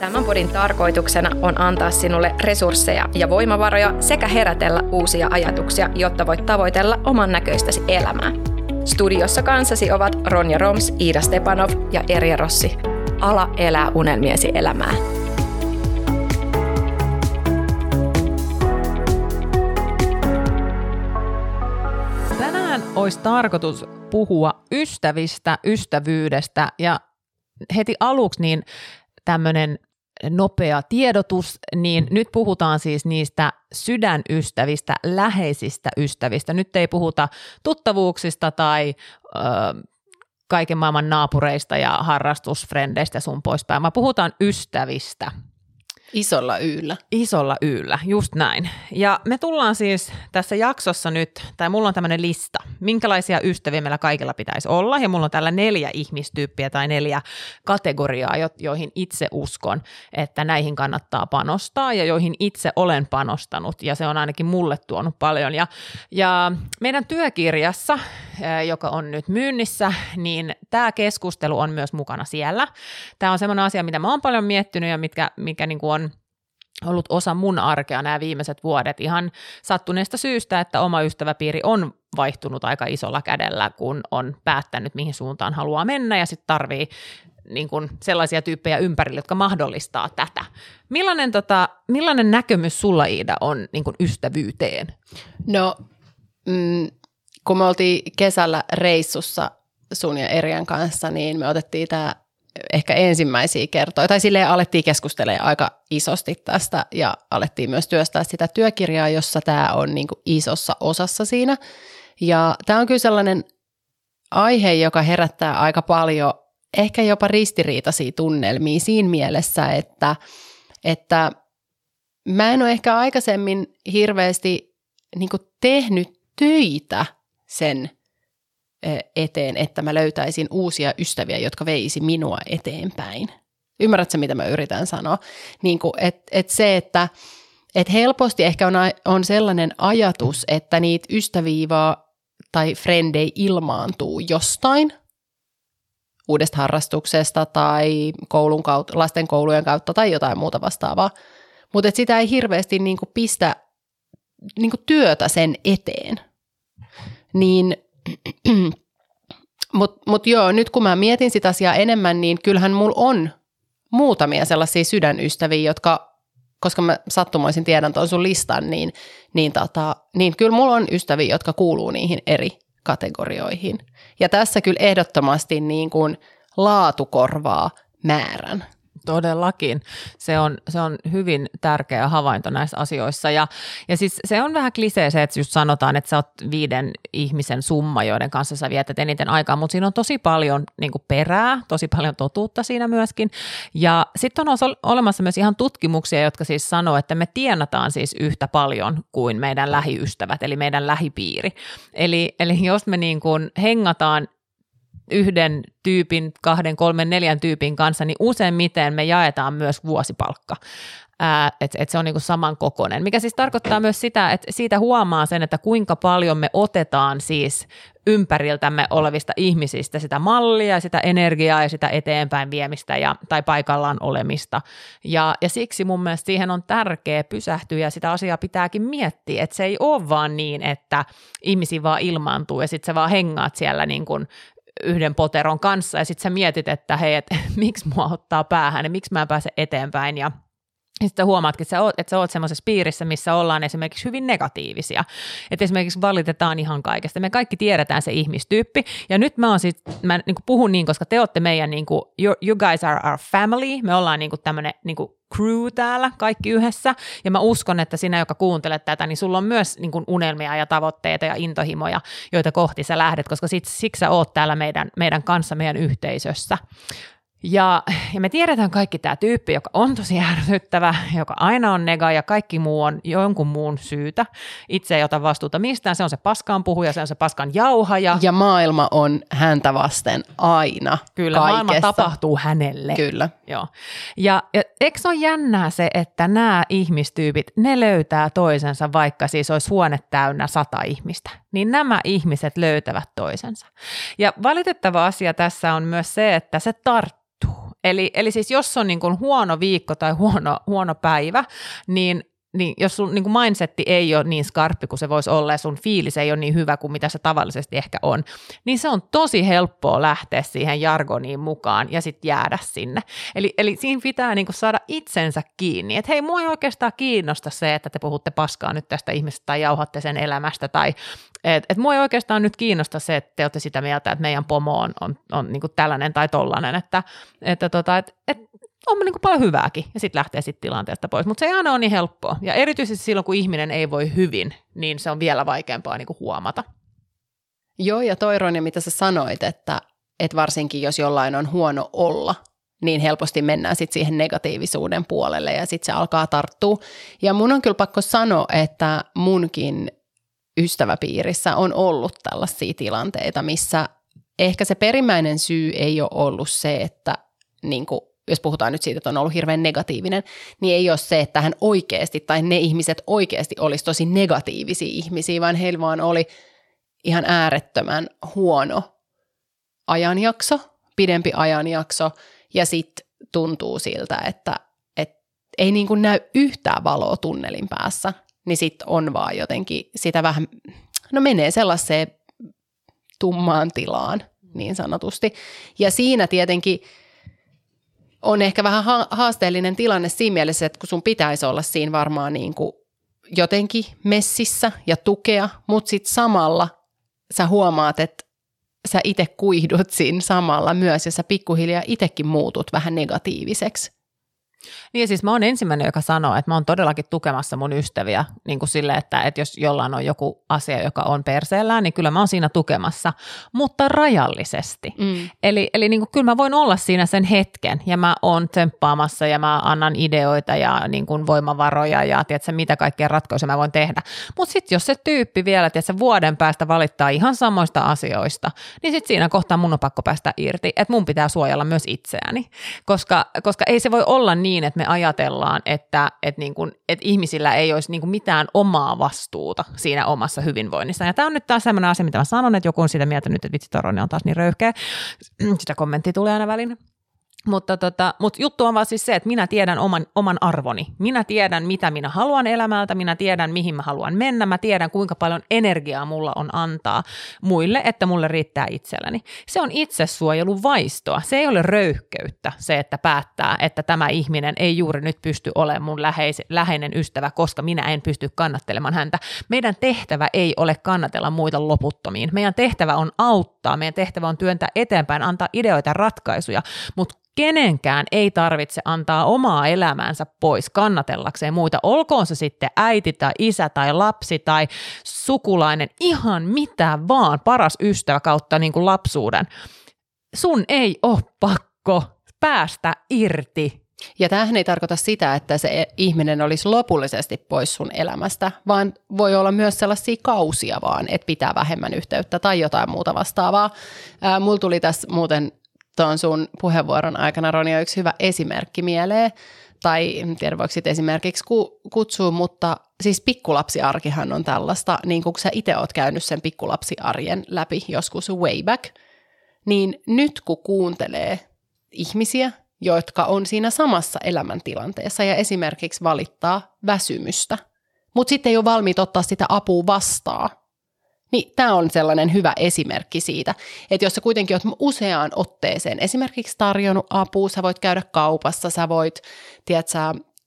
Tämän podin tarkoituksena on antaa sinulle resursseja ja voimavaroja sekä herätellä uusia ajatuksia, jotta voit tavoitella oman näköistäsi elämää. Studiossa kanssasi ovat Ronja Roms, Iida Stepanov ja Erja Rossi. Ala elää unelmiesi elämää. Tänään olisi tarkoitus puhua ystävistä, ystävyydestä ja heti aluksi niin tämmöinen nopea tiedotus, niin nyt puhutaan siis niistä sydänystävistä, läheisistä ystävistä. Nyt ei puhuta tuttavuuksista tai ö, kaiken maailman naapureista ja harrastusfrendeistä sun poispäin, vaan puhutaan ystävistä. Isolla yllä. Isolla yllä, just näin. Ja me tullaan siis tässä jaksossa nyt, tai mulla on tämmöinen lista, minkälaisia ystäviä meillä kaikilla pitäisi olla, ja mulla on täällä neljä ihmistyyppiä tai neljä kategoriaa, jo- joihin itse uskon, että näihin kannattaa panostaa, ja joihin itse olen panostanut, ja se on ainakin mulle tuonut paljon. Ja, ja meidän työkirjassa, joka on nyt myynnissä, niin tämä keskustelu on myös mukana siellä. Tämä on semmoinen asia, mitä mä oon paljon miettinyt, ja mitkä, mikä niin kuin on ollut osa mun arkea nämä viimeiset vuodet ihan sattuneesta syystä, että oma ystäväpiiri on vaihtunut aika isolla kädellä, kun on päättänyt, mihin suuntaan haluaa mennä ja sitten tarvii niin kuin sellaisia tyyppejä ympärille, jotka mahdollistaa tätä. Millainen, tota, millainen näkemys sulla, Iida, on niin kuin ystävyyteen? No, mm, kun me oltiin kesällä reissussa sun ja Erian kanssa, niin me otettiin tämä ehkä ensimmäisiä kertoja, tai silleen alettiin keskustelemaan aika isosti tästä ja alettiin myös työstää sitä työkirjaa, jossa tämä on niin kuin isossa osassa siinä. Ja tämä on kyllä sellainen aihe, joka herättää aika paljon ehkä jopa ristiriitaisia tunnelmia siinä mielessä, että, että mä en ole ehkä aikaisemmin hirveästi niin tehnyt töitä sen eteen, että mä löytäisin uusia ystäviä, jotka veisi minua eteenpäin. Ymmärrätkö, mitä mä yritän sanoa? Niin kuin, et, et se, että et helposti ehkä on, on sellainen ajatus, että niitä ystäviä tai frendei ilmaantuu jostain uudesta harrastuksesta tai koulun kautta, lasten koulujen kautta tai jotain muuta vastaavaa. Mutta sitä ei hirveästi niinku pistä niinku työtä sen eteen. Niin mutta mut joo, nyt kun mä mietin sitä asiaa enemmän, niin kyllähän mulla on muutamia sellaisia sydänystäviä, jotka, koska mä sattumoisin tiedän tuon sun listan, niin, niin, tota, niin kyllä mulla on ystäviä, jotka kuuluu niihin eri kategorioihin. Ja tässä kyllä ehdottomasti niin kuin laatu korvaa määrän. Todellakin. Se on, se on hyvin tärkeä havainto näissä asioissa. Ja, ja siis se on vähän klisee se, että just sanotaan, että sä oot viiden ihmisen summa, joiden kanssa sä vietät eniten aikaa, mutta siinä on tosi paljon niin perää, tosi paljon totuutta siinä myöskin. Ja sitten on olemassa myös ihan tutkimuksia, jotka siis sanoo, että me tienataan siis yhtä paljon kuin meidän lähiystävät, eli meidän lähipiiri. Eli, eli jos me niin kuin hengataan yhden tyypin, kahden, kolmen, neljän tyypin kanssa, niin useimmiten me jaetaan myös vuosipalkka. Että et se on niinku samankokoinen, mikä siis tarkoittaa myös sitä, että siitä huomaa sen, että kuinka paljon me otetaan siis ympäriltämme olevista ihmisistä sitä mallia, sitä energiaa ja sitä eteenpäin viemistä ja, tai paikallaan olemista. Ja, ja siksi mun mielestä siihen on tärkeä pysähtyä ja sitä asiaa pitääkin miettiä, että se ei ole vaan niin, että ihmisiä vaan ilmaantuu ja sitten sä vaan hengaat siellä niin kuin yhden poteron kanssa ja sitten sä mietit, että hei, et, miksi mua ottaa päähän ja miksi mä en pääse eteenpäin ja sitten huomaatkin, että sä oot, että sä oot semmoisessa piirissä, missä ollaan esimerkiksi hyvin negatiivisia. Että esimerkiksi valitetaan ihan kaikesta. Me kaikki tiedetään se ihmistyyppi. Ja nyt mä, oon sit, mä niin puhun niin, koska te olette meidän, niin kuin, you, you guys are our family. Me ollaan niin tämmöinen niin crew täällä, kaikki yhdessä. Ja mä uskon, että sinä, joka kuuntelet tätä, niin sulla on myös niin kuin unelmia ja tavoitteita ja intohimoja, joita kohti sä lähdet, koska sit, siksi sä oot täällä meidän, meidän kanssa, meidän yhteisössä. Ja, ja me tiedetään kaikki tämä tyyppi, joka on tosi ärsyttävä, joka aina on nega ja kaikki muu on jonkun muun syytä. Itse ei ota vastuuta mistään, se on se paskaan puhuja, se on se paskan jauhaja. Ja maailma on häntä vasten aina Kyllä, kaikessa. maailma tapahtuu hänelle. Kyllä. Joo. Ja, ja eikö se ole jännää se, että nämä ihmistyypit, ne löytää toisensa, vaikka siis olisi huone täynnä sata ihmistä, niin nämä ihmiset löytävät toisensa. Ja valitettava asia tässä on myös se, että se tarttuu Eli, eli siis jos on niin kuin huono viikko tai huono, huono päivä, niin niin jos sun niin mindsetti ei ole niin skarppi kuin se voisi olla ja sun fiilis ei ole niin hyvä kuin mitä se tavallisesti ehkä on, niin se on tosi helppoa lähteä siihen jargoniin mukaan ja sitten jäädä sinne. Eli, eli siinä pitää niin saada itsensä kiinni, että hei, mua ei oikeastaan kiinnosta se, että te puhutte paskaa nyt tästä ihmisestä tai jauhatte sen elämästä tai että et mua ei oikeastaan nyt kiinnosta se, että te olette sitä mieltä, että meidän pomo on, on, on niin tällainen tai tollainen, että, että tota, et, et on niin kuin paljon hyvääkin ja sitten lähtee sitten tilanteesta pois. Mutta se ei aina ole niin helppoa. Ja erityisesti silloin, kun ihminen ei voi hyvin, niin se on vielä vaikeampaa niin kuin huomata. Joo, ja toi Ronja, mitä sä sanoit, että, että varsinkin jos jollain on huono olla, niin helposti mennään sitten siihen negatiivisuuden puolelle ja sitten se alkaa tarttua. Ja mun on kyllä pakko sanoa, että munkin ystäväpiirissä on ollut tällaisia tilanteita, missä ehkä se perimmäinen syy ei ole ollut se, että niin kuin jos puhutaan nyt siitä, että on ollut hirveän negatiivinen, niin ei ole se, että hän oikeasti tai ne ihmiset oikeasti olisi tosi negatiivisia ihmisiä, vaan heillä vaan oli ihan äärettömän huono ajanjakso, pidempi ajanjakso ja sitten tuntuu siltä, että et ei niin kuin näy yhtään valoa tunnelin päässä, niin sitten on vaan jotenkin sitä vähän, no menee sellaiseen tummaan tilaan niin sanotusti. Ja siinä tietenkin – on ehkä vähän haasteellinen tilanne siinä mielessä, että kun sun pitäisi olla siinä varmaan niin kuin jotenkin messissä ja tukea, mutta sitten samalla sä huomaat, että sä itse kuihdut siinä samalla myös ja sä pikkuhiljaa itsekin muutut vähän negatiiviseksi. Niin siis mä oon ensimmäinen, joka sanoo, että mä oon todellakin tukemassa mun ystäviä niin kuin sille, että, että jos jollain on joku asia, joka on perseellään, niin kyllä mä oon siinä tukemassa, mutta rajallisesti. Mm. Eli, eli niin kuin, kyllä mä voin olla siinä sen hetken ja mä oon tsemppaamassa ja mä annan ideoita ja niin kuin voimavaroja ja tiedätkö, mitä kaikkea ratkaisuja mä voin tehdä. Mutta sitten jos se tyyppi vielä tiedätkö, vuoden päästä valittaa ihan samoista asioista, niin sitten siinä kohtaa mun on pakko päästä irti, että mun pitää suojella myös itseäni, koska, koska ei se voi olla niin, että me ajatellaan, että, että, niin kuin, että ihmisillä ei olisi niin kuin mitään omaa vastuuta siinä omassa hyvinvoinnissa. Ja tämä on nyt taas sellainen asia, mitä mä sanon, että joku on sitä mieltä nyt, että vitsi on taas niin röyhkeä. Sitä kommenttia tulee aina välillä. Mutta, tota, mutta juttu on vaan siis se, että minä tiedän oman, oman arvoni. Minä tiedän, mitä minä haluan elämältä, minä tiedän, mihin mä haluan mennä, mä tiedän, kuinka paljon energiaa mulla on antaa muille, että mulle riittää itselläni. Se on itsesuojeluvaistoa. Se ei ole röyhkeyttä, se, että päättää, että tämä ihminen ei juuri nyt pysty olemaan mun läheis, läheinen ystävä, koska minä en pysty kannattelemaan häntä. Meidän tehtävä ei ole kannatella muita loputtomiin. Meidän tehtävä on auttaa, meidän tehtävä on työntää eteenpäin, antaa ideoita, ratkaisuja, mutta kenenkään ei tarvitse antaa omaa elämäänsä pois kannatellakseen muita, olkoon se sitten äiti tai isä tai lapsi tai sukulainen, ihan mitä vaan, paras ystävä kautta niin kuin lapsuuden. Sun ei ole pakko päästä irti ja tämähän ei tarkoita sitä, että se ihminen olisi lopullisesti pois sun elämästä, vaan voi olla myös sellaisia kausia vaan, että pitää vähemmän yhteyttä tai jotain muuta vastaavaa. Ää, mulla tuli tässä muuten tuon sun puheenvuoron aikana, Ronja, yksi hyvä esimerkki mieleen, tai en tiedä voiko sitä esimerkiksi kutsua, mutta siis pikkulapsiarkihan on tällaista, niin kun sä itse oot käynyt sen pikkulapsiarjen läpi joskus way back, niin nyt kun kuuntelee ihmisiä, jotka on siinä samassa elämäntilanteessa ja esimerkiksi valittaa väsymystä, mutta sitten ei ole valmiit ottaa sitä apua vastaan, niin tämä on sellainen hyvä esimerkki siitä, että jos sä kuitenkin oot useaan otteeseen esimerkiksi tarjonnut apua, sä voit käydä kaupassa, sä voit, tiedätkö,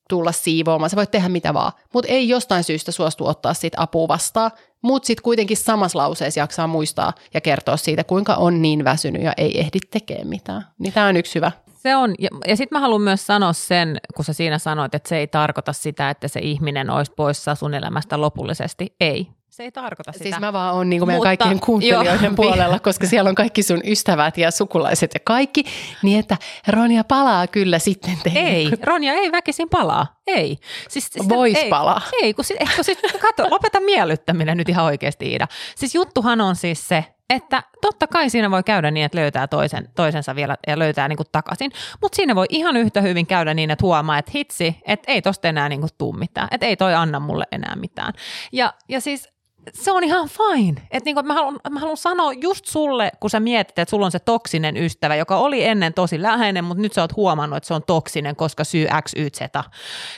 tulla siivoamaan, sä voit tehdä mitä vaan, mutta ei jostain syystä suostu ottaa siitä apua vastaan, mutta sitten kuitenkin samassa lauseessa jaksaa muistaa ja kertoa siitä, kuinka on niin väsynyt ja ei ehdi tekemään mitään. Niin tämä on yksi hyvä. Se on, ja, ja sitten mä haluan myös sanoa sen, kun sä siinä sanoit, että se ei tarkoita sitä, että se ihminen olisi poissa sun elämästä lopullisesti. Ei, se ei tarkoita sitä. Siis mä vaan oon niin meidän Mutta, kaikkien kuuntelijoiden jo, puolella, koska siellä on kaikki sun ystävät ja sukulaiset ja kaikki, niin että Ronja palaa kyllä sitten teille. Ei, Ronja ei väkisin palaa, ei. Siis, Vois ei, palaa. Ei, kun, sit, kun sit, kato, lopeta miellyttäminen nyt ihan oikeasti Iida. Siis juttuhan on siis se, että totta kai siinä voi käydä niin, että löytää toisen, toisensa vielä ja löytää niin kuin takaisin, mutta siinä voi ihan yhtä hyvin käydä niin, että huomaa, että hitsi, että ei tosta enää niin kuin tuu mitään, että ei toi anna mulle enää mitään. Ja, ja siis se on ihan fine. Et niinku, mä, haluan, mä haluan sanoa just sulle, kun sä mietit, että sulla on se toksinen ystävä, joka oli ennen tosi läheinen, mutta nyt sä oot huomannut, että se on toksinen, koska syy X, Y, Z.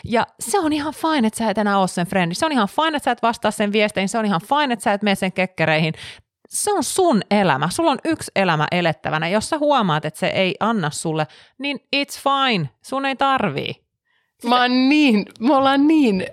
Ja se on ihan fine, että sä et enää ole sen frendi. Se on ihan fine, että sä et vastaa sen viesteihin. Se on ihan fine, että sä et mene sen kekkereihin se on sun elämä. Sulla on yksi elämä elettävänä. Jos sä huomaat, että se ei anna sulle, niin it's fine. Sun ei tarvii. Mä oon niin, me ollaan niin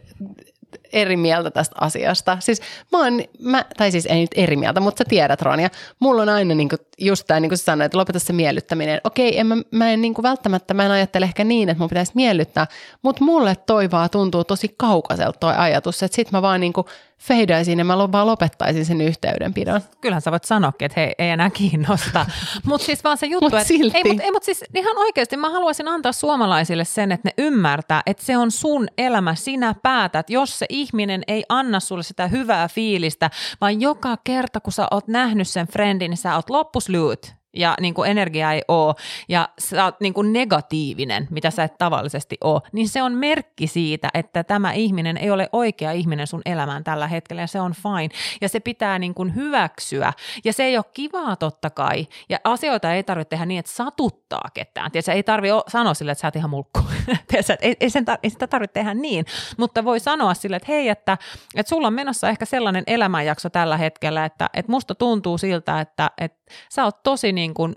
eri mieltä tästä asiasta. Siis mä oon, mä, tai siis ei nyt eri mieltä, mutta sä tiedät Ronja, mulla on aina niinku just tämä, niin kuin sä sanoit, että lopeta se miellyttäminen. Okei, en mä, mä en niinku välttämättä, mä en ajattele ehkä niin, että mun pitäisi miellyttää, mutta mulle toi vaan tuntuu tosi kaukaiselta toi ajatus, että sit mä vaan niinku feidaisin ja mä vaan lopettaisin sen yhteydenpidon. Kyllähän sä voit sanoa, että hei, ei enää kiinnosta. mutta siis vaan se juttu, Mut että ei, mutta ei, mut siis ihan oikeasti mä haluaisin antaa suomalaisille sen, että ne ymmärtää, että se on sun elämä, sinä päätät, jos se ihminen ei anna sulle sitä hyvää fiilistä, vaan joka kerta kun sä oot nähnyt sen friendin, niin sä oot loppuslyt ja niin kuin energia ei ole, ja sä oot niin kuin negatiivinen, mitä sä et tavallisesti ole, niin se on merkki siitä, että tämä ihminen ei ole oikea ihminen sun elämään tällä hetkellä, ja se on fine. Ja se pitää niin kuin hyväksyä, ja se ei ole kivaa totta kai, ja asioita ei tarvitse tehdä niin, että satuttaa ketään. Tiedätkö, ei tarvitse sanoa sille, että sä oot ihan mulkku. Tiedätkö, ei, ei, sen tar- ei sitä tarvitse tehdä niin, mutta voi sanoa sille, että hei, että, että sulla on menossa ehkä sellainen elämänjakso tällä hetkellä, että, että musta tuntuu siltä, että, että sä oot tosi niin kuin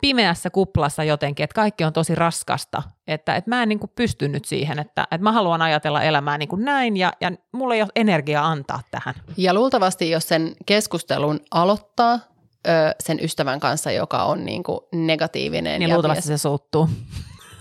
pimeässä kuplassa jotenkin, että kaikki on tosi raskasta, että, että mä en niin kuin pysty nyt siihen, että, että mä haluan ajatella elämää niin kuin näin ja, ja mulla ei ole energiaa antaa tähän. Ja luultavasti, jos sen keskustelun aloittaa ö, sen ystävän kanssa, joka on niin kuin negatiivinen. Niin ja luultavasti se suuttuu.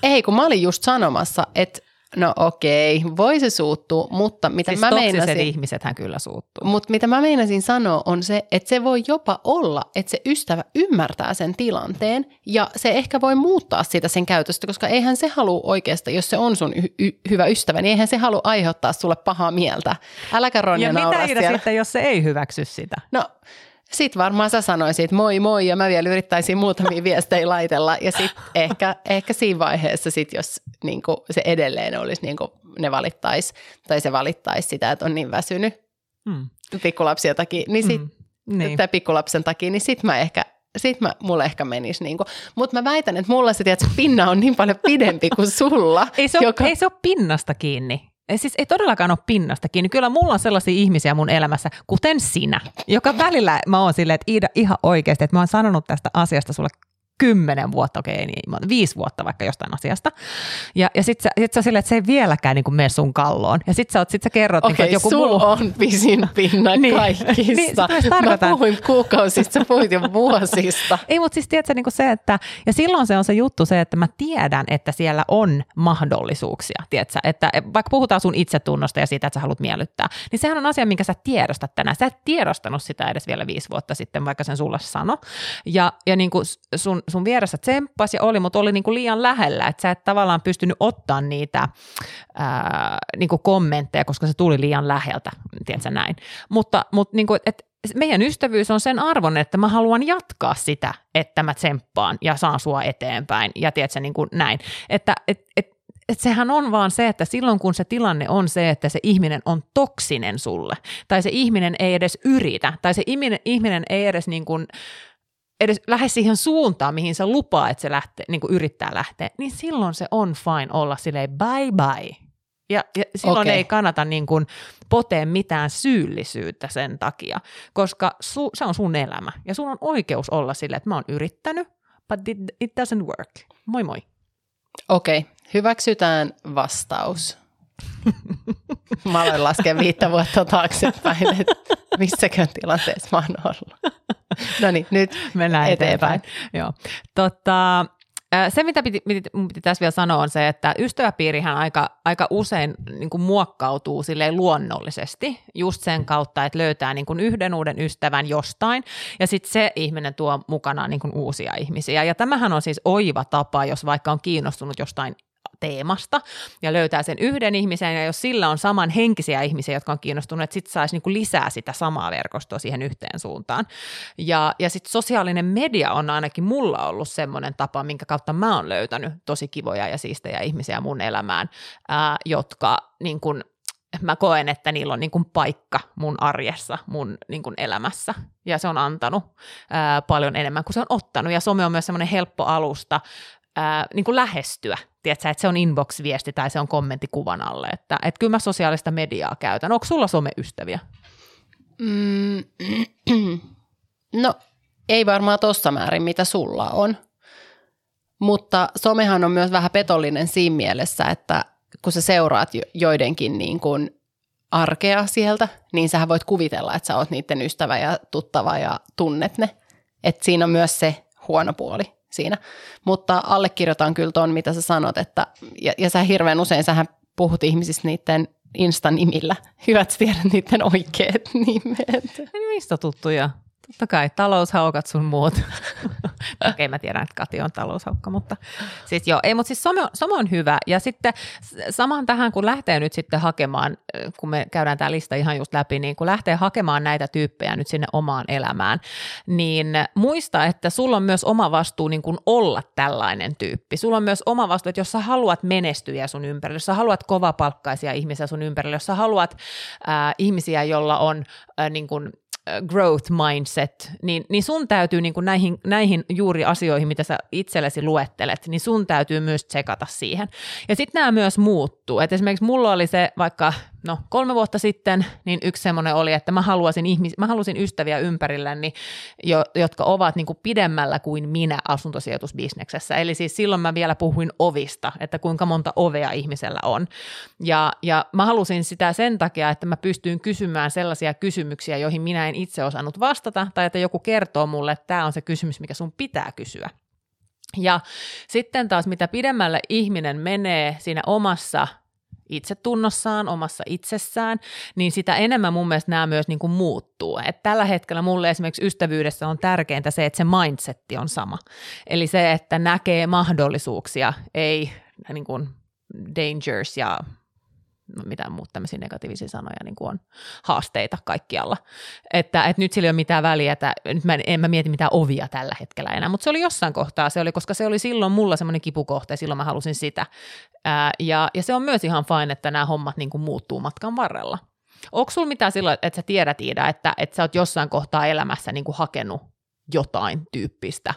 Ei, kun mä olin just sanomassa, että no okei, voi se suuttua, mutta mitä Siis mä meinasin... ihmisethän kyllä suuttuu. Mutta mitä mä meinasin sanoa on se, että se voi jopa olla, että se ystävä ymmärtää sen tilanteen ja se ehkä voi muuttaa sitä sen käytöstä, koska eihän se halua oikeastaan, jos se on sun y- y- hyvä ystävä, niin eihän se halua aiheuttaa sulle pahaa mieltä. Äläkä Ronja ja mitä siellä. sitten, jos se ei hyväksy sitä? No sit varmaan sä sanoisit moi moi ja mä vielä yrittäisin muutamia viestejä laitella ja sit ehkä, ehkä siinä vaiheessa sit jos niinku, se edelleen olisi niinku, ne valittais tai se valittaisi sitä, että on niin väsynyt Hmm. pikkulapsia takia, niin sit, Mm. niin. Niin. tai pikkulapsen takia, niin sit mä ehkä sit mä, mulle ehkä menisi niinku. Mutta mä väitän, että mulla se, tiedät, se pinna on niin paljon pidempi kuin sulla. Ei se, ole, joka... ei se ole pinnasta kiinni. Siis ei todellakaan ole pinnasta kiinni. Kyllä mulla on sellaisia ihmisiä mun elämässä, kuten sinä, joka välillä mä oon silleen, että Iida ihan oikeasti, että mä oon sanonut tästä asiasta sulle kymmenen vuotta, okei, okay, niin viisi vuotta vaikka jostain asiasta. Ja, ja sit sä, sit sä silleen, että se ei vieläkään niin mene sun kalloon. Ja sit sä, oot, sit sä kerrot, niin kuin, että joku sulla muu... on pisin pinna Niin. kaikista. Niin, mä puhuin kuukausista, sä puhuit jo vuosista. Ei, mutta siis tiedätkö niin se, että, ja silloin se on se juttu se, että mä tiedän, että siellä on mahdollisuuksia, tiedätkö? että vaikka puhutaan sun itsetunnosta ja siitä, että sä haluat miellyttää, niin sehän on asia, minkä sä tiedostat tänään. Sä et tiedostanut sitä edes vielä viisi vuotta sitten, vaikka sen sulle sano. Ja, ja niin kuin sun, sun vieressä tsemppasi ja oli, mutta oli niin kuin liian lähellä, että sä et tavallaan pystynyt ottaa niitä ää, kuin kommentteja, koska se tuli liian läheltä, tiedätkö näin. Mutta, mutta niin kuin, että meidän ystävyys on sen arvon, että mä haluan jatkaa sitä, että mä tsemppaan ja saan sua eteenpäin ja tiedätkö, kuin näin. Että et, et, et sehän on vaan se, että silloin kun se tilanne on se, että se ihminen on toksinen sulle, tai se ihminen ei edes yritä, tai se ihminen, ihminen ei edes niin kuin, edes lähde siihen suuntaan, mihin sä lupaa, että se lähtee, niin kuin yrittää lähteä, niin silloin se on fine olla silleen bye bye. Ja, ja silloin Okei. ei kannata niin kuin potea mitään syyllisyyttä sen takia, koska su, se on sun elämä. Ja sun on oikeus olla silleen, että mä oon yrittänyt, but it, it doesn't work. Moi moi. Okei, hyväksytään vastaus. Mä aloin laskea viittä vuotta taaksepäin, että missäkään tilanteessa mä oon ollut. No niin, nyt Mennään eteenpäin. eteenpäin. Joo. Tota, ää, se, mitä piti, piti, mun piti tässä vielä sanoa, on se, että ystäväpiirihän aika, aika usein niin kuin muokkautuu silleen luonnollisesti just sen kautta, että löytää niin kuin yhden uuden ystävän jostain ja sitten se ihminen tuo mukanaan niin kuin uusia ihmisiä. Ja tämähän on siis oiva tapa, jos vaikka on kiinnostunut jostain teemasta ja löytää sen yhden ihmisen ja jos sillä on samanhenkisiä ihmisiä, jotka on kiinnostuneet, sitten saisi niinku lisää sitä samaa verkostoa siihen yhteen suuntaan. Ja, ja sitten sosiaalinen media on ainakin mulla ollut semmoinen tapa, minkä kautta mä oon löytänyt tosi kivoja ja siistejä ihmisiä mun elämään, ää, jotka niin kun, mä koen, että niillä on niin kuin paikka mun arjessa, mun niin kuin elämässä. Ja se on antanut ää, paljon enemmän kuin se on ottanut. Ja some on myös semmoinen helppo alusta ää, niin kuin lähestyä. Tiedätkö, että se on inbox-viesti tai se on kommentti kuvan alle. Että, että kyllä mä sosiaalista mediaa käytän. Onko sulla someystäviä? Mm, no, ei varmaan tossa määrin, mitä sulla on. Mutta somehan on myös vähän petollinen siinä mielessä, että kun sä seuraat joidenkin niin kuin arkea sieltä, niin sä voit kuvitella, että sä oot niiden ystävä ja tuttava ja tunnet ne. Et siinä on myös se huono puoli siinä. Mutta allekirjoitan kyllä ton, mitä sä sanot, että, ja, ja sä hirveän usein, sähän puhut ihmisistä niiden Insta-nimillä. Hyvät tiedät niiden oikeat nimet. Niistä tuttuja. Totta kai, taloushaukat sun muut. Okei, okay, mä tiedän, että Kati on taloushaukka, mutta siis joo, ei, mutta siis some, some on hyvä. Ja sitten samaan tähän, kun lähtee nyt sitten hakemaan, kun me käydään tämä lista ihan just läpi, niin kun lähtee hakemaan näitä tyyppejä nyt sinne omaan elämään, niin muista, että sulla on myös oma vastuu niin kuin olla tällainen tyyppi. Sulla on myös oma vastuu, että jos sä haluat menestyä sun ympärillä, jos sä haluat kovapalkkaisia ihmisiä sun ympärillä, jos sä haluat äh, ihmisiä, jolla on äh, niin kuin growth mindset, niin, niin sun täytyy niin kuin näihin, näihin juuri asioihin, mitä sä itsellesi luettelet, niin sun täytyy myös tsekata siihen. Ja sitten nämä myös muuttuu. Et esimerkiksi mulla oli se vaikka no, kolme vuotta sitten, niin yksi semmoinen oli, että mä, haluaisin ihmis, mä halusin ystäviä ympärilläni, jo, jotka ovat niin kuin pidemmällä kuin minä asuntosijoitusbisneksessä. Eli siis silloin mä vielä puhuin ovista, että kuinka monta ovea ihmisellä on. Ja, ja mä halusin sitä sen takia, että mä pystyin kysymään sellaisia kysymyksiä, joihin minä en itse osannut vastata, tai että joku kertoo mulle, että tämä on se kysymys, mikä sun pitää kysyä. Ja sitten taas mitä pidemmälle ihminen menee siinä omassa itsetunnossaan, omassa itsessään, niin sitä enemmän mun mielestä nämä myös niin kuin muuttuu. Et tällä hetkellä mulle esimerkiksi ystävyydessä on tärkeintä se, että se mindsetti on sama. Eli se, että näkee mahdollisuuksia, ei niin kuin dangers ja no mitään muuta tämmöisiä negatiivisia sanoja niin kuin on haasteita kaikkialla. Että, että nyt sillä ei ole mitään väliä, että nyt mä en, en mä mieti mitään ovia tällä hetkellä enää, mutta se oli jossain kohtaa, se oli, koska se oli silloin mulla semmoinen kipukohta ja silloin mä halusin sitä. Ää, ja, ja se on myös ihan fine, että nämä hommat niin kuin muuttuu matkan varrella. Onko sulla mitään silloin, että sä tiedät Iida, että, että sä oot jossain kohtaa elämässä niin kuin hakenut jotain tyyppistä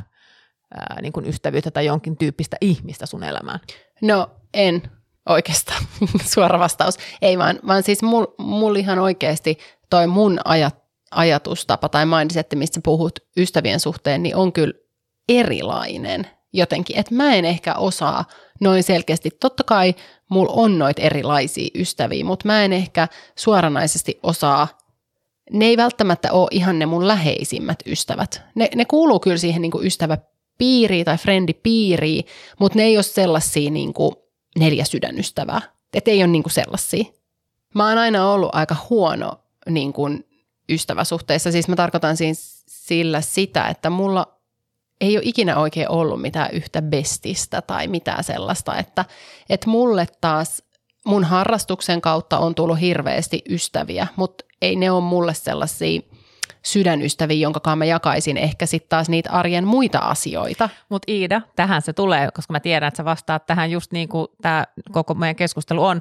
ää, niin kuin ystävyyttä tai jonkin tyyppistä ihmistä sun elämään? No en oikeastaan suora vastaus. Ei vaan, vaan siis mulla mul ihan oikeasti toi mun ajat, ajatustapa tai mindset, mistä puhut ystävien suhteen, niin on kyllä erilainen jotenkin. Että mä en ehkä osaa noin selkeästi. Totta kai mulla on noita erilaisia ystäviä, mutta mä en ehkä suoranaisesti osaa ne ei välttämättä ole ihan ne mun läheisimmät ystävät. Ne, ne kuuluu kyllä siihen niin ystäväpiiriin tai frendipiiriin, mutta ne ei ole sellaisia niin kuin neljä sydänystävää. Että ei ole niinku sellaisia. Mä oon aina ollut aika huono niin kuin ystäväsuhteissa. Siis mä tarkoitan siis sillä sitä, että mulla ei ole ikinä oikein ollut mitään yhtä bestistä tai mitään sellaista, että, että mulle taas mun harrastuksen kautta on tullut hirveästi ystäviä, mutta ei ne ole mulle sellaisia – sydänystäviä, jonka mä jakaisin ehkä sitten taas niitä arjen muita asioita. Mutta Iida, tähän se tulee, koska mä tiedän, että sä vastaat tähän just niin kuin tämä koko meidän keskustelu on.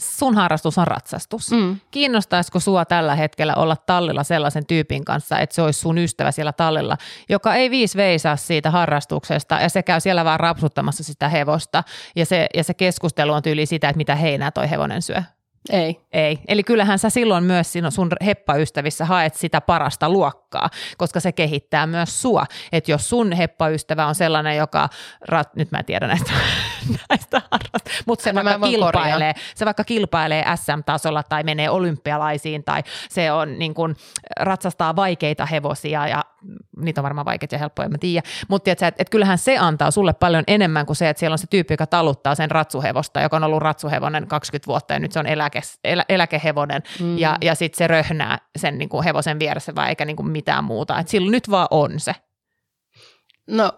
Sun harrastus on ratsastus. Mm. Kiinnostaisiko sua tällä hetkellä olla tallilla sellaisen tyypin kanssa, että se olisi sun ystävä siellä tallilla, joka ei viis veisaa siitä harrastuksesta ja se käy siellä vaan rapsuttamassa sitä hevosta ja se, ja se keskustelu on tyyli sitä, että mitä heinää toi hevonen syö. Ei. Ei. Eli kyllähän sä silloin myös sun heppaystävissä haet sitä parasta luokkaa, koska se kehittää myös sua. Että jos sun heppaystävä on sellainen, joka, rat, nyt mä en tiedä näistä, näistä harrasta, mutta se, vaikka kilpailee, se vaikka kilpailee SM-tasolla tai menee olympialaisiin tai se on niin kun, ratsastaa vaikeita hevosia ja niitä on varmaan vaikeita ja helppoja, mä tiedän. Mutta että et kyllähän se antaa sulle paljon enemmän kuin se, että siellä on se tyyppi, joka taluttaa sen ratsuhevosta, joka on ollut ratsuhevonen 20 vuotta ja nyt se on eläke, elä, eläkehevonen mm. ja, ja sitten se röhnää sen niin kuin hevosen vieressä vai eikä niin kuin mitään muuta. Et silloin nyt vaan on se. No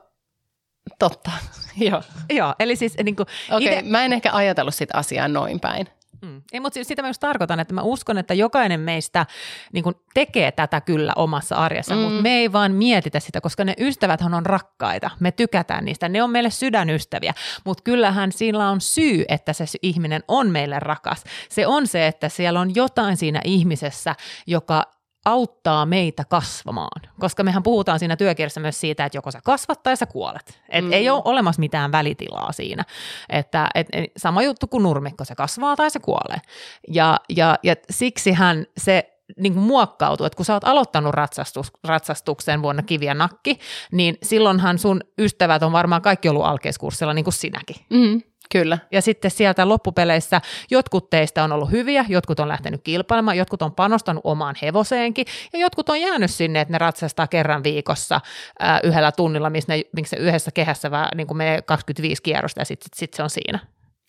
Totta, joo. joo, eli siis niin kuin Okei, okay, ite... mä en ehkä ajatellut sitä asiaa noin päin. Mm. Ei, mutta sitä mä just tarkoitan, että mä uskon, että jokainen meistä niin kuin tekee tätä kyllä omassa arjessa, mm. mutta me ei vaan mietitä sitä, koska ne ystäväthän on rakkaita. Me tykätään niistä, ne on meille sydänystäviä, mutta kyllähän sillä on syy, että se ihminen on meille rakas. Se on se, että siellä on jotain siinä ihmisessä, joka auttaa meitä kasvamaan. Koska mehän puhutaan siinä työkirjassa myös siitä, että joko sä kasvat tai sä kuolet. Et mm. Ei ole olemassa mitään välitilaa siinä. Että et, et, sama juttu kuin nurmikko, se kasvaa tai se kuolee. Ja, ja, ja siksihän se niin kuin muokkautuu, että kun sä oot aloittanut ratsastus, ratsastuksen vuonna kivi ja nakki, niin silloinhan sun ystävät on varmaan kaikki ollut alkeiskurssilla niin kuin sinäkin. Mm. Kyllä. Ja sitten sieltä loppupeleissä jotkut teistä on ollut hyviä, jotkut on lähtenyt kilpailemaan, jotkut on panostanut omaan hevoseenkin ja jotkut on jäänyt sinne, että ne ratsastaa kerran viikossa ää, yhdellä tunnilla, missä, ne, missä yhdessä kehässä vaan niin kuin menee 25 kierrosta ja sitten sit se on siinä.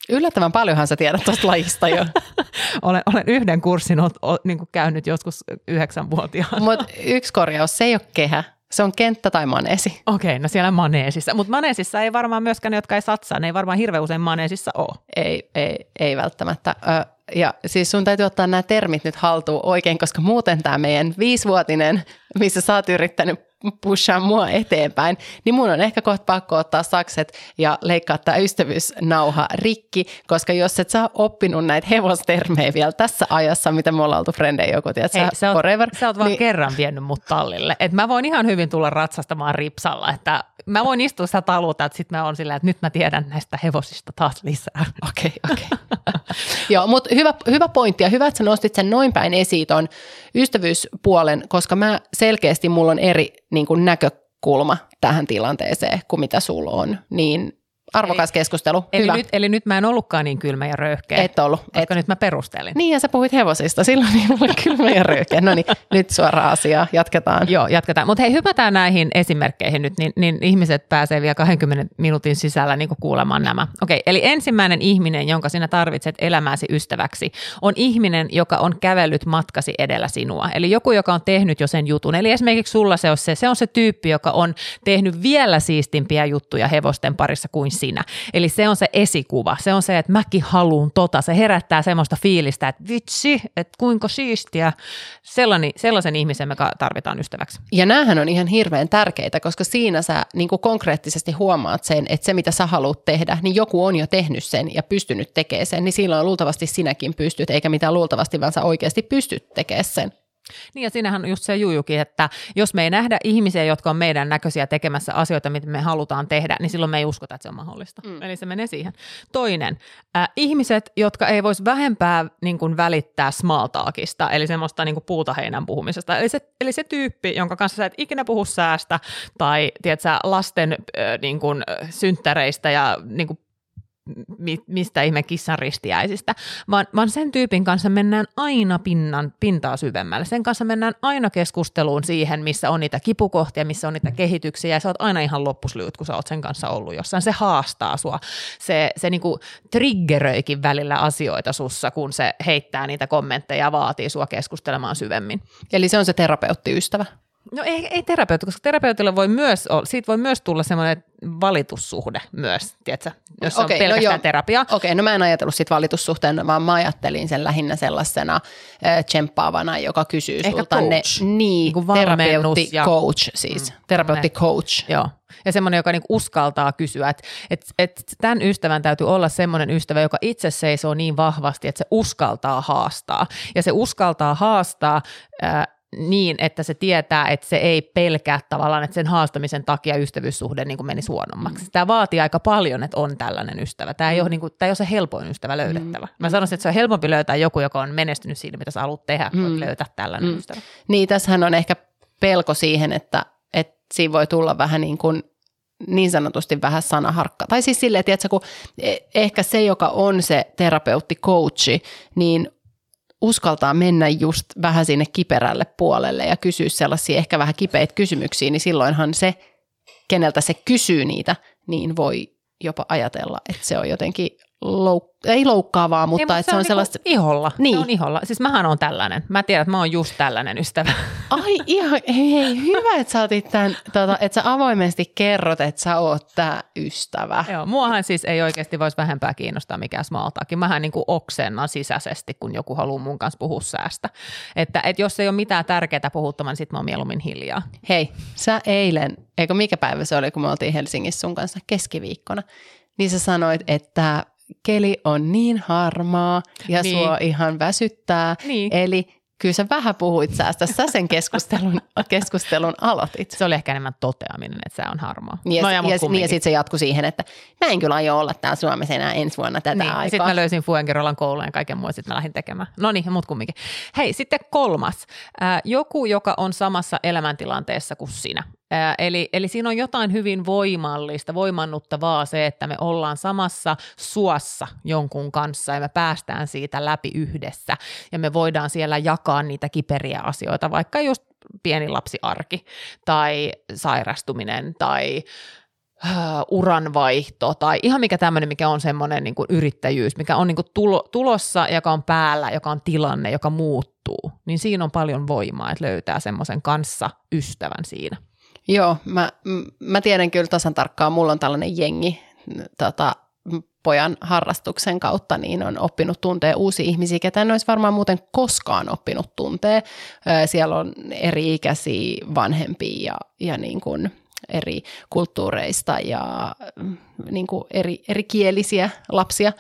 Yllättävän paljonhan sä tiedät tuosta lajista jo. olen, olen yhden kurssin o, o, niin kuin käynyt joskus yhdeksänvuotiaana. Mutta yksi korjaus, se ei ole kehä, se on kenttä tai maneesi. Okei, okay, no siellä maneesissa. Mutta maneesissa ei varmaan myöskään ne, jotka ei satsaa, ne ei varmaan hirveän usein maneesissa ole. Ei, ei, ei välttämättä. Ö, ja siis sun täytyy ottaa nämä termit nyt haltuun oikein, koska muuten tämä meidän viisivuotinen, missä sä oot yrittänyt pushaa mua eteenpäin, niin mun on ehkä kohta pakko ottaa sakset ja leikkaa tämä ystävyysnauha rikki, koska jos et sä oppinut näitä hevostermejä vielä tässä ajassa, mitä me ollaan oltu frendejä joku, tiedät Hei, sä, oot, forever, sä oot vaan niin, kerran vienyt mut tallille. Et mä voin ihan hyvin tulla ratsastamaan ripsalla, että mä voin istua sitä taluta, että sitten mä oon sillä, että nyt mä tiedän näistä hevosista taas lisää. Okei, okay, okei. Okay. Joo, mutta hyvä, hyvä pointti ja hyvä, että sä nostit sen noin päin esiin ton ystävyyspuolen, koska mä selkeästi mulla on eri niin kuin näkökulma tähän tilanteeseen kuin mitä sulla on. Niin arvokas eli, keskustelu. Eli Hyvä. Nyt, eli nyt mä en ollutkaan niin kylmä ja röyhkeä. Et ollut. Koska et. nyt mä perustelin. Niin ja sä puhuit hevosista, silloin niin mulle kylmä ja röyhkeä. No niin, nyt suoraan asiaa, jatketaan. Joo, jatketaan. Mutta hei, hypätään näihin esimerkkeihin nyt, niin, niin ihmiset pääsee vielä 20 minuutin sisällä niin kuulemaan nämä. Okei, eli ensimmäinen ihminen, jonka sinä tarvitset elämääsi ystäväksi, on ihminen, joka on kävellyt matkasi edellä sinua. Eli joku, joka on tehnyt jo sen jutun. Eli esimerkiksi sulla se on se, se, on se tyyppi, joka on tehnyt vielä siistimpiä juttuja hevosten parissa kuin sinä. Eli se on se esikuva, se on se, että mäkin haluan tota, se herättää semmoista fiilistä, että vitsi, että kuinka siistiä. Sellainen, sellaisen ihmisen me tarvitaan ystäväksi. Ja näähän on ihan hirveän tärkeitä, koska siinä sä niin kuin konkreettisesti huomaat sen, että se mitä sä haluat tehdä, niin joku on jo tehnyt sen ja pystynyt tekemään sen, niin silloin luultavasti sinäkin pystyt, eikä mitään luultavasti, vaan sä oikeasti pystyt tekemään sen. Niin ja siinähän on just se jujukin, että jos me ei nähdä ihmisiä, jotka on meidän näköisiä tekemässä asioita, mitä me halutaan tehdä, niin silloin me ei uskota, että se on mahdollista. Mm. Eli se menee siihen. Toinen, äh, ihmiset, jotka ei voisi vähempää niin kuin välittää small talkista, eli semmoista niin kuin puutaheinän puhumisesta. Eli se, eli se tyyppi, jonka kanssa sä et ikinä puhu säästä tai tiedätkö, lasten äh, niin kuin, synttäreistä ja niin kuin mistä ihme kissan ristiäisistä, vaan, vaan sen tyypin kanssa mennään aina pinnan, pintaa syvemmälle. Sen kanssa mennään aina keskusteluun siihen, missä on niitä kipukohtia, missä on niitä kehityksiä, ja sä oot aina ihan loppuslyhyt, kun sä oot sen kanssa ollut jossain. Se haastaa sua. Se, se niinku triggeröikin välillä asioita sussa, kun se heittää niitä kommentteja ja vaatii sua keskustelemaan syvemmin. Eli se on se terapeuttiystävä. No ei, ei terapeutti, koska terapeutilla voi myös, siitä voi myös tulla semmoinen valitussuhde myös, tiedätkö, jos okay, on no pelkästään no terapia. Okei, okay, no mä en ajatellut sit valitussuhteen, vaan mä ajattelin sen lähinnä sellaisena äh, tsemppaavana, joka kysyy Ehkä sulta coach. ne, niin, niin terapeutti ja, coach siis, mm, terapeutti coach. Joo, ja semmoinen, joka niinku uskaltaa kysyä, että et, et tämän ystävän täytyy olla semmoinen ystävä, joka itse seisoo niin vahvasti, että se uskaltaa haastaa. Ja se uskaltaa haastaa äh, niin, että se tietää, että se ei pelkää tavallaan, että sen haastamisen takia ystävyyssuhde niin kuin menisi huonommaksi. Mm. Tämä vaatii aika paljon, että on tällainen ystävä. Tämä ei, ole, niin kuin, tämä ei ole se helpoin ystävä löydettävä. Mm. Mä sanoisin, että se on helpompi löytää joku, joka on menestynyt siinä, mitä sä haluat tehdä, mm. löytää tällainen mm. ystävä. Niin, tässähän on ehkä pelko siihen, että, että siinä voi tulla vähän niin kuin niin sanotusti vähän sanaharkka. Tai siis silleen, että kun e- ehkä se, joka on se terapeutti, coachi, niin uskaltaa mennä just vähän sinne kiperälle puolelle ja kysyä sellaisia ehkä vähän kipeitä kysymyksiä, niin silloinhan se, keneltä se kysyy niitä, niin voi jopa ajatella, että se on jotenkin louk- ei loukkaavaa, mutta, Ei, että se on niinku sellaista... Iholla. Niin. Se on iholla. Siis mähän on tällainen. Mä tiedän, että mä oon just tällainen ystävä. Ai ihan, hei, hyvä, että sä otit tämän, tota, että sä avoimesti kerrot, että sä oot tää ystävä. Joo, muahan siis ei oikeasti voisi vähempää kiinnostaa mikään smalltalkin. Mähän niin kuin oksennan sisäisesti, kun joku haluaa mun kanssa puhua säästä. Että, että jos ei ole mitään tärkeää puhuttamaan, niin sit mä oon mieluummin hiljaa. Hei, sä eilen, eikö mikä päivä se oli, kun me oltiin Helsingissä sun kanssa keskiviikkona, niin sä sanoit, että keli on niin harmaa ja Niin. sua ihan väsyttää. Niin. Eli kyllä sä vähän puhuit säästä, sä sen keskustelun, keskustelun aloitit. Se oli ehkä enemmän toteaminen, että se on harmaa. Niin, no ja, ja, ja, niin, ja sitten se jatkui siihen, että mä en kyllä aio olla täällä Suomessa enää ensi vuonna tätä Niin, aikaa. sitten mä löysin Fuengirolan koulun ja kaiken muun, sitten mä lähdin tekemään. No niin, mut kumminkin. Hei, sitten kolmas. Ää, joku, joka on samassa elämäntilanteessa kuin sinä. Ää, eli, eli siinä on jotain hyvin voimallista, voimannuttavaa se, että me ollaan samassa suossa jonkun kanssa ja me päästään siitä läpi yhdessä. Ja me voidaan siellä jakaa niitä kiperiä asioita, vaikka just pieni lapsiarki tai sairastuminen tai äh, uranvaihto tai ihan mikä tämmöinen, mikä on semmoinen niin kuin yrittäjyys, mikä on niin kuin tulo, tulossa, joka on päällä, joka on tilanne, joka muuttuu, niin siinä on paljon voimaa, että löytää semmoisen kanssa ystävän siinä. Joo, mä, mä tiedän kyllä tasan tarkkaan, mulla on tällainen jengi tota, pojan harrastuksen kautta, niin on oppinut tuntee uusia ihmisiä, ketä en olisi varmaan muuten koskaan oppinut tuntee. Siellä on eri-ikäisiä vanhempia ja, ja niin kuin eri kulttuureista ja niin kuin eri, erikielisiä lapsia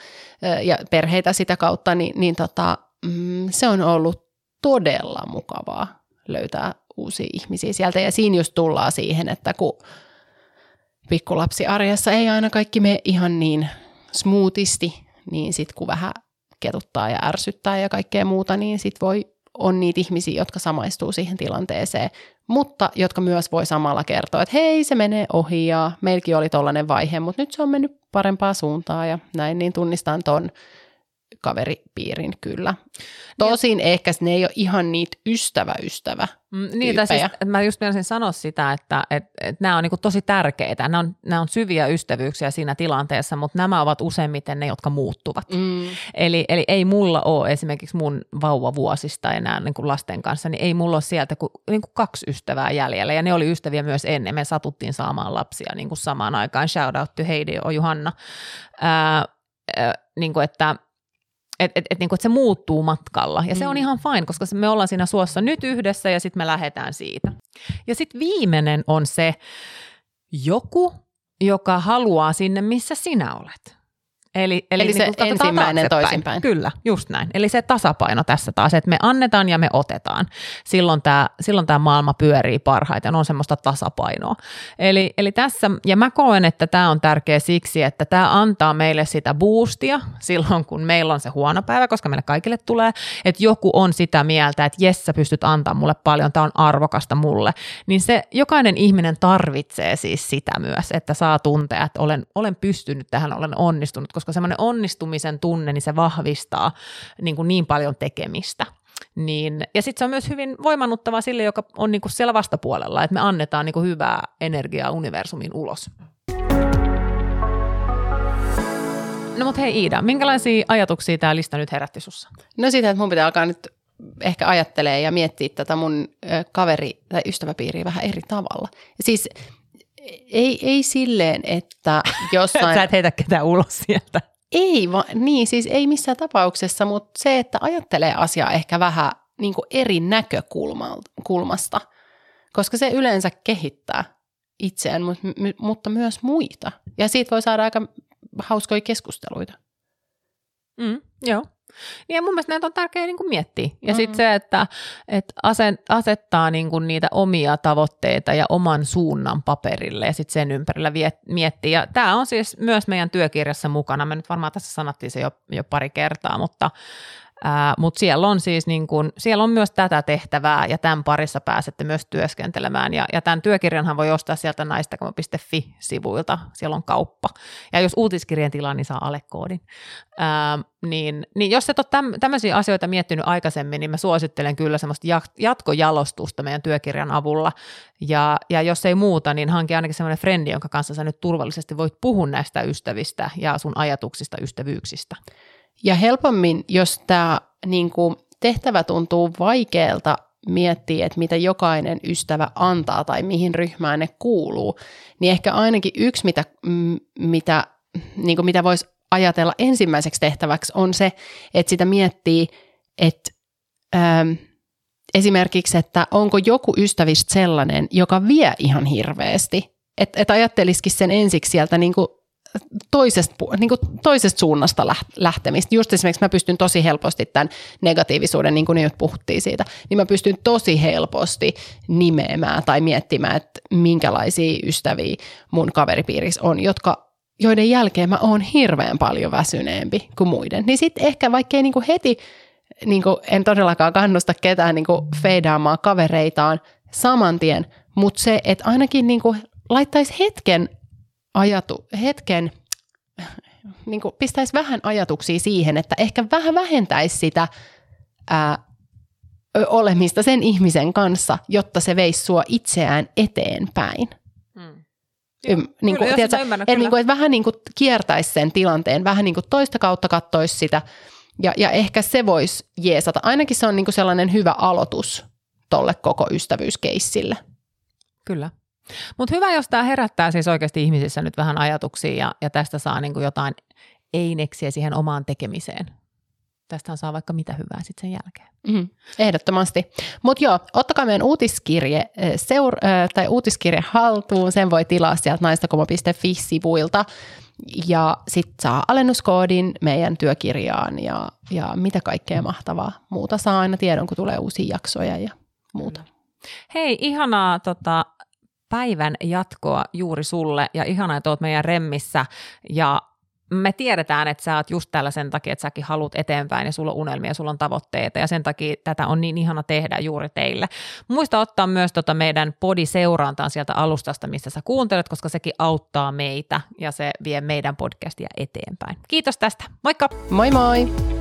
ö, ja perheitä sitä kautta, niin, niin tota, mm, se on ollut todella mukavaa löytää uusia ihmisiä sieltä. Ja siinä just tullaan siihen, että kun pikkulapsi arjessa ei aina kaikki mene ihan niin smoothisti, niin sitten kun vähän ketuttaa ja ärsyttää ja kaikkea muuta, niin sitten voi on niitä ihmisiä, jotka samaistuu siihen tilanteeseen, mutta jotka myös voi samalla kertoa, että hei, se menee ohi ja meilläkin oli tollainen vaihe, mutta nyt se on mennyt parempaa suuntaa ja näin, niin tunnistan ton kaveripiirin kyllä. Tosin ehkä ne ei ole ihan niitä ystävä-ystävä. Mm, Niin, tai siis, mä just meinasin sanoa sitä, että, että, että nämä on niin tosi tärkeitä. Nämä on, nämä on syviä ystävyyksiä siinä tilanteessa, mutta nämä ovat useimmiten ne, jotka muuttuvat. Mm. Eli, eli ei mulla ole esimerkiksi mun vauvavuosista ja nämä niin kuin lasten kanssa, niin ei mulla ole sieltä kuin, niin kuin kaksi ystävää jäljellä. Ja ne oli ystäviä myös ennen. Me satuttiin saamaan lapsia niin kuin samaan aikaan. Shout out to Heidi ja Johanna. Ää, ää, niin kuin että et, et, et, niin kuin, että se muuttuu matkalla. Ja se on Mm. ihan fine, koska me ollaan siinä suossa nyt yhdessä ja sitten me lähdetään siitä. Ja sitten viimeinen on se joku, joka haluaa sinne, missä sinä olet. Eli, eli, Eli se niin ensimmäinen toisinpäin. Kyllä, just näin. Eli se tasapaino tässä taas, että me annetaan ja me otetaan. Silloin tämä silloin tää maailma pyörii parhaiten, on semmoista tasapainoa. Eli, eli tässä, ja mä koen, että tämä on tärkeä siksi, että tämä antaa meille sitä boostia silloin, kun meillä on se huono päivä, koska meille kaikille tulee, että joku on sitä mieltä, että jes, sä pystyt antaa mulle paljon, tämä on arvokasta mulle. Niin se jokainen ihminen tarvitsee siis sitä myös, että saa tuntea, että olen, olen pystynyt tähän, olen onnistunut, koska semmoinen onnistumisen tunne, niin se vahvistaa niin, kuin niin paljon tekemistä. Niin, ja sitten se on myös hyvin voimannuttava sille, joka on niin kuin siellä vastapuolella, että me annetaan niin kuin hyvää energiaa universumin ulos. No mutta hei Iida, minkälaisia ajatuksia tämä lista nyt herätti sussa? No siitä, että mun pitää alkaa nyt ehkä ajattelee ja miettiä tätä mun kaveri- tai ystäväpiiriä vähän eri tavalla. Siis ei, ei silleen, että jossain... Sä et heitä ketään ulos sieltä. Ei, va, niin siis ei missään tapauksessa, mutta se, että ajattelee asiaa ehkä vähän niin eri näkökulmasta, koska se yleensä kehittää itseään, mutta, mutta myös muita. Ja siitä voi saada aika hauskoja keskusteluita. Mm, joo. Niin ja mun mielestä näitä on tärkeää niin kuin miettiä. Ja Mm-hmm. sitten se, että, että asen- asettaa niin kuin niitä omia tavoitteita ja oman suunnan paperille ja sitten sen ympärillä viet- miettiä. Ja tämä on siis myös meidän työkirjassa mukana. Me nyt varmaan tässä sanottiin se jo, jo pari kertaa, mutta Mutta siellä on siis niin kun, siellä on myös tätä tehtävää ja tämän parissa pääsette myös työskentelemään. Ja, ja tämän työkirjanhan voi ostaa sieltä naistakama.fi-sivuilta, siellä on kauppa. Ja jos uutiskirjan tilaa, niin saa alekoodin. Ää, niin, niin jos et ole täm, tämmöisiä asioita miettinyt aikaisemmin, niin mä suosittelen kyllä semmoista jatkojalostusta meidän työkirjan avulla. Ja, ja jos ei muuta, niin hanki ainakin semmoinen frendi, jonka kanssa sä nyt turvallisesti voit puhua näistä ystävistä ja sun ajatuksista, ystävyyksistä. Ja helpommin, jos tämä niin tehtävä tuntuu vaikealta miettiä, että mitä jokainen ystävä antaa tai mihin ryhmään ne kuuluu, niin ehkä ainakin yksi, mitä, mitä, niin kuin mitä voisi ajatella ensimmäiseksi tehtäväksi, on se, että sitä miettii, että ähm, esimerkiksi, että onko joku ystävistä sellainen, joka vie ihan hirveästi. Että et ajattelisikin sen ensiksi sieltä niin kuin toisesta, niin kuin toisesta suunnasta lähtemistä. Just esimerkiksi mä pystyn tosi helposti tämän negatiivisuuden, niin kuin nyt puhuttiin siitä, niin mä pystyn tosi helposti nimeämään tai miettimään, että minkälaisia ystäviä mun kaveripiirissä on, jotka joiden jälkeen mä oon hirveän paljon väsyneempi kuin muiden. Niin sitten ehkä vaikkei niinku heti, niinku en todellakaan kannusta ketään niinku feidaamaan kavereitaan saman tien, mutta se, että ainakin niinku laittaisi hetken ajatu, hetken, niin kuin pistäisi vähän ajatuksia siihen, että ehkä vähän vähentäisi sitä ää, olemista sen ihmisen kanssa, jotta se veisi sua itseään eteenpäin. Hmm. Ym, niin kuin, kyllä, tiedätkö, ymmärrän, et, niin kuin, että vähän niin kuin kiertäisi sen tilanteen, vähän niin kuin toista kautta katsoisi sitä, ja, ja ehkä se voisi jeesata. Ainakin se on niin kuin sellainen hyvä aloitus tolle koko ystävyyskeissille. Kyllä. Mutta hyvä, jos tämä herättää siis oikeasti ihmisissä nyt vähän ajatuksia ja, ja tästä saa niin kuin jotain eineksiä siihen omaan tekemiseen. Tästä saa vaikka mitä hyvää sitten sen jälkeen. Mm, ehdottomasti. Mutta joo, ottakaa meidän uutiskirje, eh, seur, äh, tai uutiskirje haltuun. Sen voi tilaa sieltä naistakomo.fi-sivuilta. Ja sitten saa alennuskoodin meidän työkirjaan ja, ja mitä kaikkea mahtavaa. Muuta saa aina tiedon, kun tulee uusia jaksoja ja muuta. Hei, ihanaa tota, päivän jatkoa juuri sulle ja ihana, että oot meidän remmissä ja me tiedetään, että sä oot just täällä sen takia, että säkin haluat eteenpäin ja sulla on unelmia, sulla on tavoitteita ja sen takia tätä on niin ihana tehdä juuri teille. Muista ottaa myös tota meidän podi-seurantaan sieltä alustasta, missä sä kuuntelet, koska sekin auttaa meitä ja se vie meidän podcastia eteenpäin. Kiitos tästä. Moikka! Moi moi!